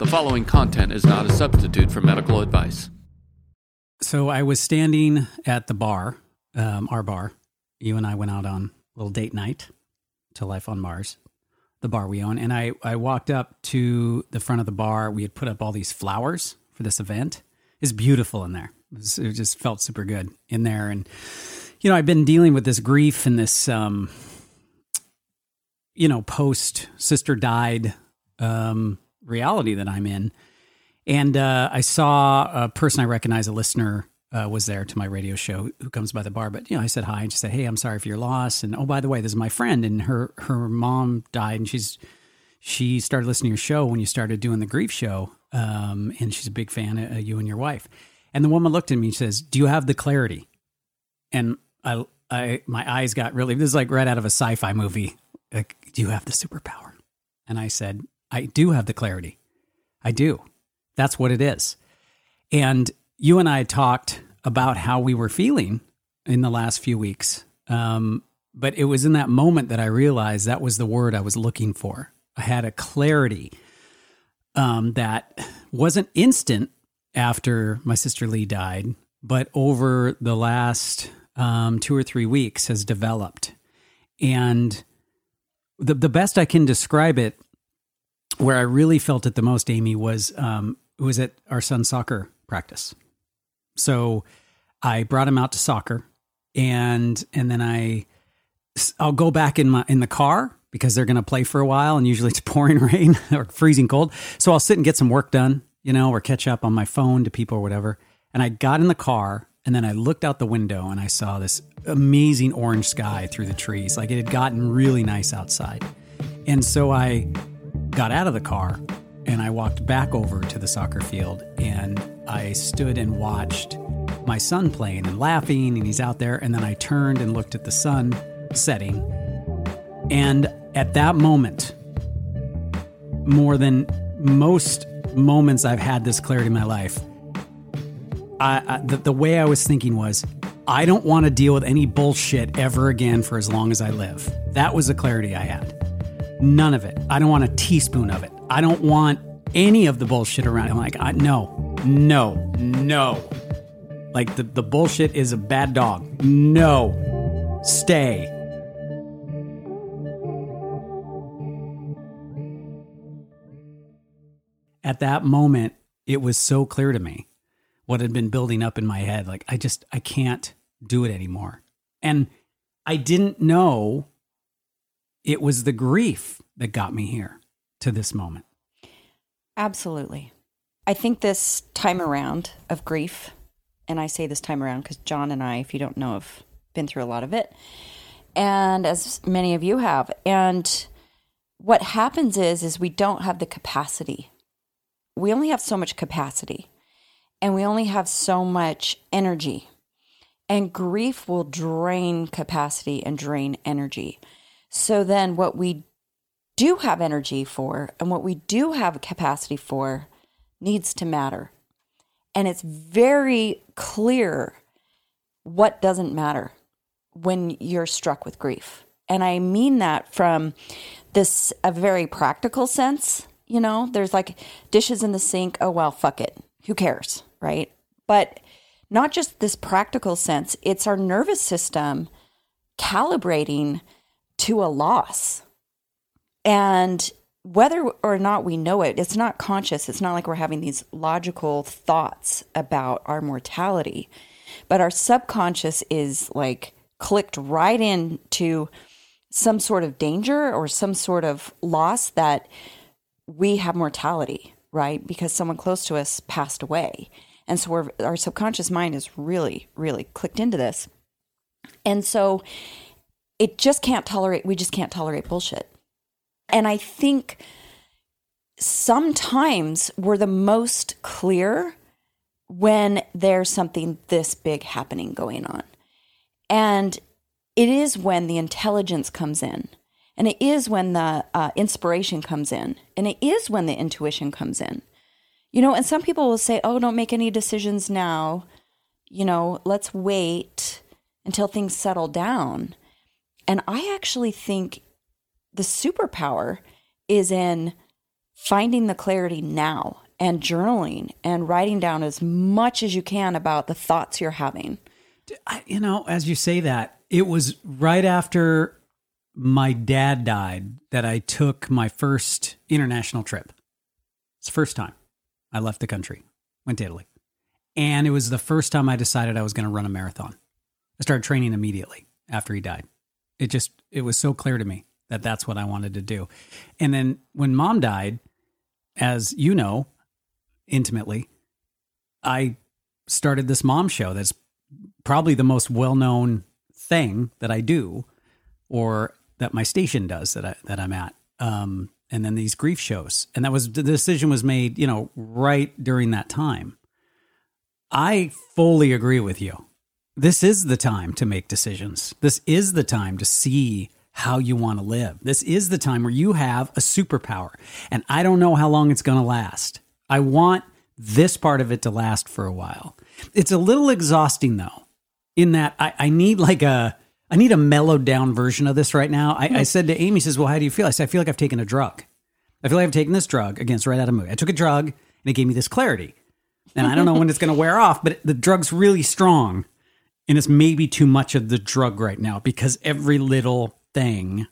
The following content is not a substitute for medical advice. So I was standing at the bar, um, our bar. You and I went out on a little date night to Life on Mars, the bar we own. And I, I walked up to the front of the bar. We had put up all these flowers for this event. It's beautiful in there. It, was, it just felt super good in there. And, you know, I've been dealing with this grief and this, um, you know, post sister died um, reality that I'm in. And uh, I saw a person I recognize, a listener, uh, was there to my radio show who comes by the bar. But you know, I said hi and she said, "Hey, I'm sorry for your loss." And oh, by the way, this is my friend, and her her mom died, and she's she started listening to your show when you started doing the grief show, um, and she's a big fan of you and your wife. And the woman looked at me and says, "Do you have the clarity?" And I, I, my eyes got really. This is like right out of a sci-fi movie. Like, do you have the superpower? And I said, I do have the clarity. I do. That's what it is. And you and I talked about how we were feeling in the last few weeks. Um, but it was in that moment that I realized that was the word I was looking for. I had a clarity um, that wasn't instant after my sister Lee died, but over the last um, two or three weeks has developed. And the, the best I can describe it where I really felt it the most, Amy, was um, was at our son's soccer practice. So I brought him out to soccer, and and then I I'll go back in my in the car because they're going to play for a while, and usually it's pouring rain or freezing cold. So I'll sit and get some work done, you know, or catch up on my phone to people or whatever. And I got in the car, and then I looked out the window and I saw this amazing orange sky through the trees. Like it had gotten really nice outside. And so I got out of the car and I walked back over to the soccer field and I stood and watched my son playing and laughing and he's out there and then I turned and looked at the sun setting and at that moment more than most moments I've had this clarity in my life I, I the, the way I was thinking was I don't want to deal with any bullshit ever again for as long as I live. That was the clarity I had. None of it. I don't want a teaspoon of it. I don't want any of the bullshit around. I'm like, I, no, no, no. Like the, the bullshit is a bad dog. No, stay. At that moment, it was so clear to me what had been building up in my head. Like, I just, I can't do it anymore. And I didn't know it was the grief that got me here to this moment. Absolutely. I think this time around of grief, and I say this time around because John and I, if you don't know, have been through a lot of it, and as many of you have. And what happens is, is we don't have the capacity. We only have so much capacity, and we only have so much energy. And grief will drain capacity and drain energy. So then, what we do have energy for and what we do have capacity for needs to matter. And it's very clear what doesn't matter when you're struck with grief. And I mean that from this a very practical sense. You know, there's like dishes in the sink. Oh, well, fuck it. Who cares? Right. But not just this practical sense, it's our nervous system calibrating to a loss. And whether or not we know it, it's not conscious. It's not like we're having these logical thoughts about our mortality, but our subconscious is like clicked right into some sort of danger or some sort of loss that we have mortality, right? Because someone close to us passed away. And so our subconscious mind is really, really clicked into this. And so it just can't tolerate, we just can't tolerate bullshit. And I think sometimes we're the most clear when there's something this big happening going on. And it is when the intelligence comes in, and it is when the uh, inspiration comes in, and it is when the intuition comes in. You know, and some people will say, oh, don't make any decisions now. You know, let's wait until things settle down. And I actually think the superpower is in finding the clarity now and journaling and writing down as much as you can about the thoughts you're having. You know, as you say that, it was right after my dad died that I took my first international trip. It's the first time I left the country, went to Italy. And it was the first time I decided I was going to run a marathon. I started training immediately after he died. It just, it was so clear to me that that's what I wanted to do. And then when mom died, as you know intimately, I started this mom show that's probably the most well known thing that I do or that my station does that I, that I'm at. Um, and then these grief shows. And that was the decision was made, you know, right during that time. I fully agree with you. This is the time to make decisions. This is the time to see how you want to live. This is the time where you have a superpower. And I don't know how long it's going to last. I want this part of it to last for a while. It's a little exhausting though, in that I, I need like a I need a mellowed down version of this right now. I, I said to Amy, says, Well, how do you feel? I said, I feel like I've taken a drug. I feel like I've taken this drug. against right out of movie. I took a drug and it gave me this clarity. And I don't know when it's going to wear off, but the drug's really strong. And it's maybe too much of the drug right now because every little thing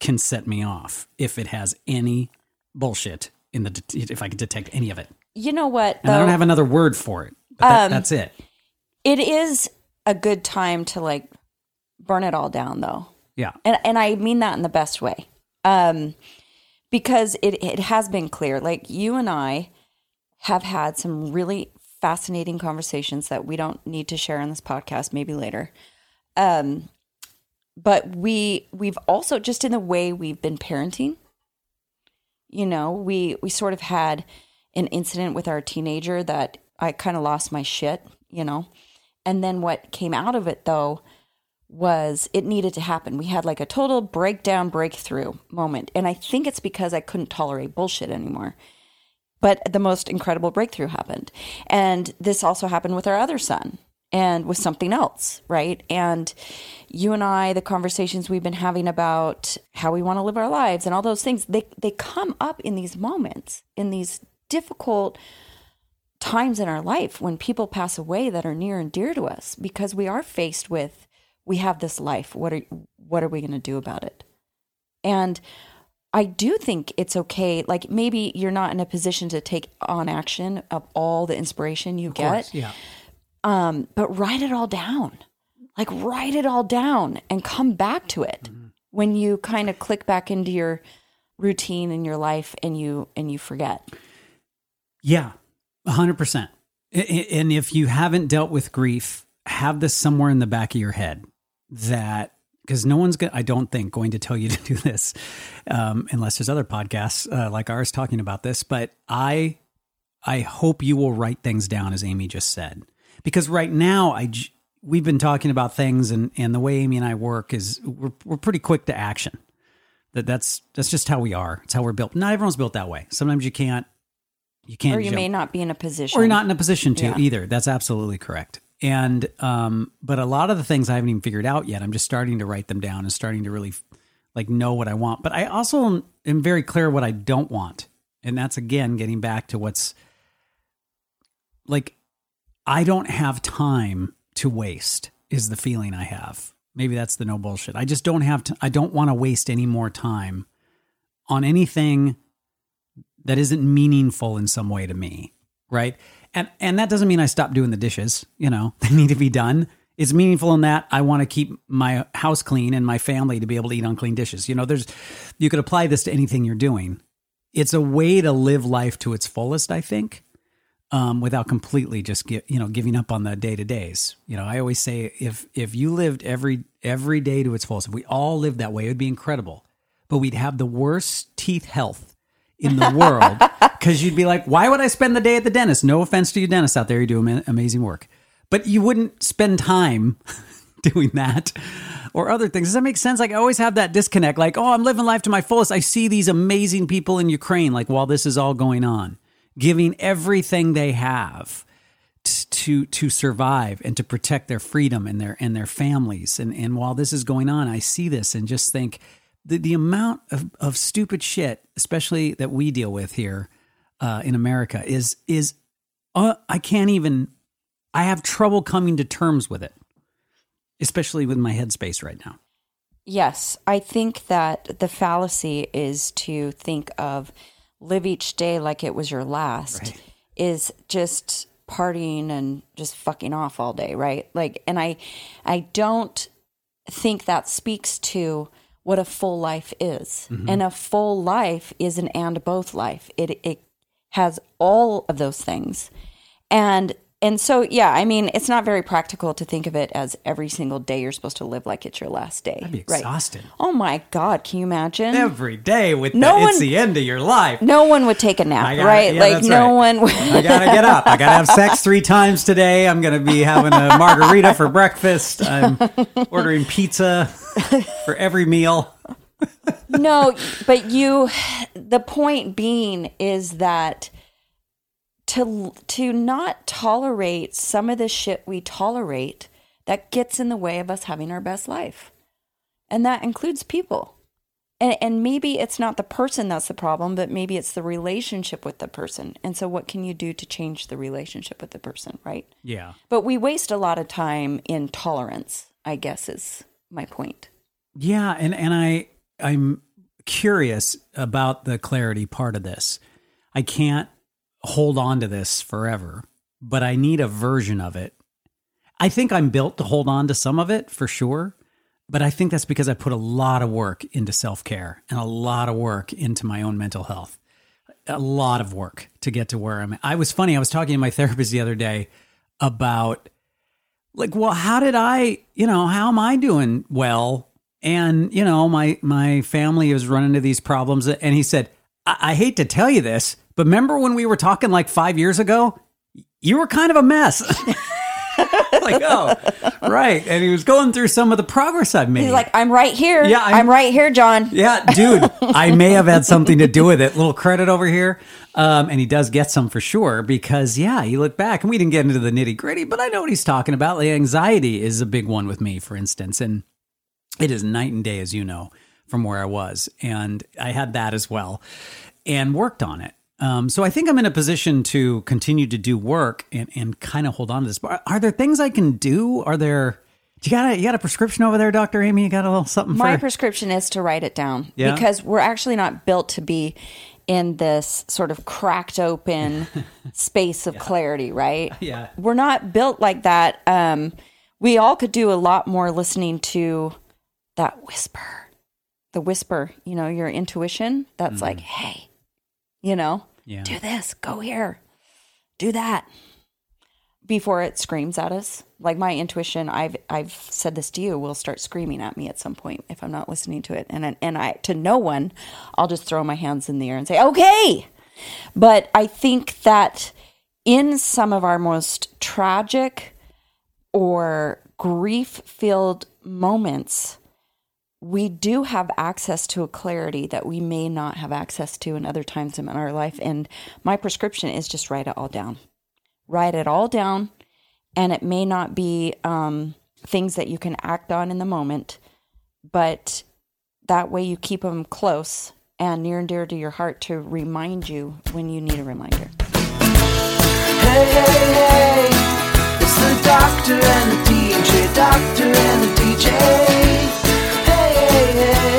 can set me off if it has any bullshit in the, if I can detect any of it. You know what? And I don't have another word for it, but that, Um, that's it. it is a good time to like burn it all down though. Yeah. and and I mean that in the best way, um, because it it has been clear. Like you and I have had some really fascinating conversations that we don't need to share on this podcast. Maybe later, um, but we we've also just in the way we've been parenting. You know, we we sort of had an incident with our teenager that I kind of lost my shit. You know, and then what came out of it though was it needed to happen. We had like a total breakdown, breakthrough moment. And I think it's because I couldn't tolerate bullshit anymore. But the most incredible breakthrough happened. And this also happened with our other son and with something else, right? And you and I, the conversations we've been having about how we want to live our lives and all those things, they, they come up in these moments, in these difficult times in our life when people pass away that are near and dear to us because we are faced with we have this life what are what are we going to do about it and i do think it's okay like maybe you're not in a position to take on action of all the inspiration you Of get. course, yeah. um but write it all down. Like write it all down and come back to it. When you kind of click back into your routine in your life and you and you forget. Yeah, a hundred percent. And if you haven't dealt with grief, have this somewhere in the back of your head that because no one's going I don't think going to tell you to do this um, unless there's other podcasts uh, like ours talking about this. But I I hope you will write things down as Amy just said because right now I we've been talking about things and and the way Amy and I work is we're we're pretty quick to action. That that's that's just how we are. It's how we're built. Not everyone's built that way. Sometimes you can't you can't or you jump- may not be in a position or you're not in a position to Yeah. either. That's absolutely correct. And um, but a lot of the things I haven't even figured out yet. I'm just starting to write them down and starting to really like know what I want. But I also am, very clear what I don't want, and that's again getting back to what's like. I don't have time to waste. Is the feeling I have. Maybe that's the no bullshit. I just don't have to. I don't want to waste any more time on anything that isn't meaningful in some way to me right and and that doesn't mean i stop doing the dishes you know they need to be done it's meaningful in that i want to keep my house clean and my family to be able to eat on clean dishes you know there's you could apply this to anything you're doing it's a way to live life to its fullest i think um, without completely just get, you know giving up on the day to days. You know, I always say if if you lived every every day to its fullest, if we all lived that way, it would be incredible. But we'd have the worst teeth health in the world because you'd be like, why would I spend the day at the dentist? No offense to you dentists out there, you do ama- amazing work, but you wouldn't spend time doing that or other things. Does that make sense? Like I always have that disconnect. Like, oh, I'm living life to my fullest. I see these amazing people in Ukraine, like while this is all going on, giving everything they have to to survive and to protect their freedom and their and their families. And and while this is going on, I see this and just think the, the amount of, of stupid shit, especially that we deal with here uh, in America, is is uh, I can't even. I have trouble coming to terms with it, especially with my headspace right now. Yes, I think that the fallacy is to think of live each day like it was your last Right. is just partying and just fucking off all day, right? Like and I I don't think that speaks to what a full life is. And a full life is an and both life. It it has all of those things. And and so yeah, I mean, it's not very practical to think of it as every single day you're supposed to live like it's your last day. I'd be right? exhausted Oh my god, can you imagine? every day with No the, it's the end of your life. no one would take a nap, gotta- right? yeah, like no right. one would I gotta get up. I gotta have sex three times today. I'm gonna be having a margarita for breakfast. I'm ordering pizza for every meal. No, but you the point being is that to to not tolerate some of the shit we tolerate that gets in the way of us having our best life. And that includes people. And and maybe it's not the person that's the problem, but maybe it's the relationship with the person. And so what can you do to change the relationship with the person, right? Yeah. But we waste a lot of time in tolerance, I guess is my point. Yeah, and and I I'm curious about the clarity part of this. I can't hold on to this forever, but I need a version of it. I think I'm built to hold on to some of it for sure, but I think that's because I put a lot of work into self-care and a lot of work into my own mental health. A lot of work to get to where I'm at. I was funny, I was talking to my therapist the other day about like well how did i you know how am i doing well and you know my my family is running into these problems and he said I, I hate to tell you this but remember when we were talking like five years ago you were kind of a mess like oh right and he was going through some of the progress i've made He's like, I'm right here. Yeah, I'm- I'm, right here, John. yeah, dude, I may have had something to do with it. Little credit over here. Um, and he does get some for sure because, yeah, you look back and we didn't get into the nitty gritty, but I know what he's talking about. The anxiety is a big one with me, for instance. And it is night and day, as you know, from where I was. And I had that as well and worked on it. Um, so I think I'm in a position to continue to do work and, and kind of hold on to this. But are, there things I can do? Are there, you got a, you got a prescription over there, Dr. Amy? You got a little something My for prescription is to write it down Yeah? because we're actually not built to be in this sort of cracked open space of clarity, right? Yeah. We're not built like that. Um, we all could do a lot more listening to that whisper, the whisper, you know, your intuition that's like, hey, you know, Mm. Yeah. do this, go here, do that before it screams at us. Like my intuition, I've I've said this to you, will start screaming at me at some point if I'm not listening to it. And and I to no one, I'll just throw my hands in the air and say, "Okay." But I think that in some of our most tragic or grief-filled moments, we do have access to a clarity that we may not have access to in other times in our life. And my prescription is just write it all down. Write it all down. And it may not be um, things that you can act on in the moment, but that way you keep them close and near and dear to your heart to remind you when you need a reminder. Hey, hey, hey, it's the doctor and the DJ, doctor and the DJ. Hey,